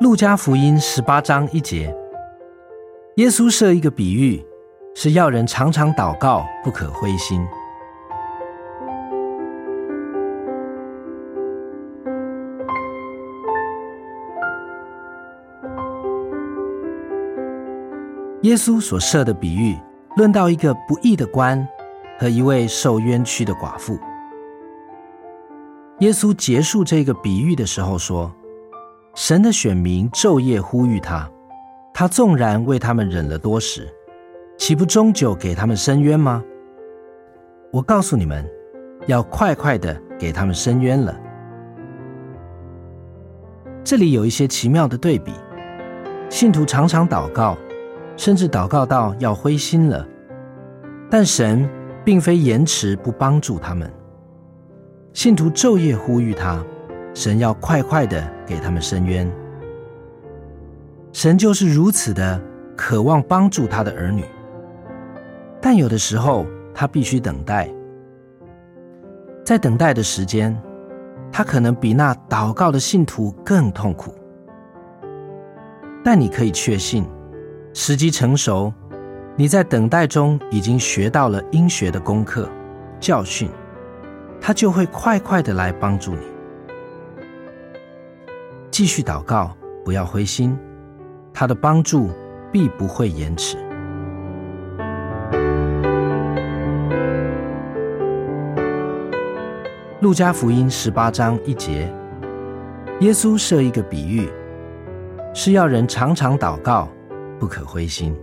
路加福音十八章一节，耶稣设一个比喻，是要人常常祷告，不可灰心。耶稣所设的比喻，论到一个不义的官和一位受冤屈的寡妇。耶稣结束这个比喻的时候说：“神的选民昼夜呼吁他，他纵然为他们忍了多时，岂不终究给他们伸冤吗？我告诉你们，要快快的给他们伸冤了。”这里有一些奇妙的对比，信徒常常祷告。甚至祷告到要灰心了，但神并非延迟不帮助他们。信徒昼夜呼吁他，神要快快的给他们伸冤。神就是如此的渴望帮助他的儿女，但有的时候他必须等待，在等待的时间，他可能比那祷告的信徒更痛苦。但你可以确信。时机成熟，你在等待中已经学到了应学的功课、教训，他就会快快的来帮助你。继续祷告，不要灰心，他的帮助必不会延迟。路加福音十八章一节，耶稣设一个比喻，是要人常常祷告。不可灰心。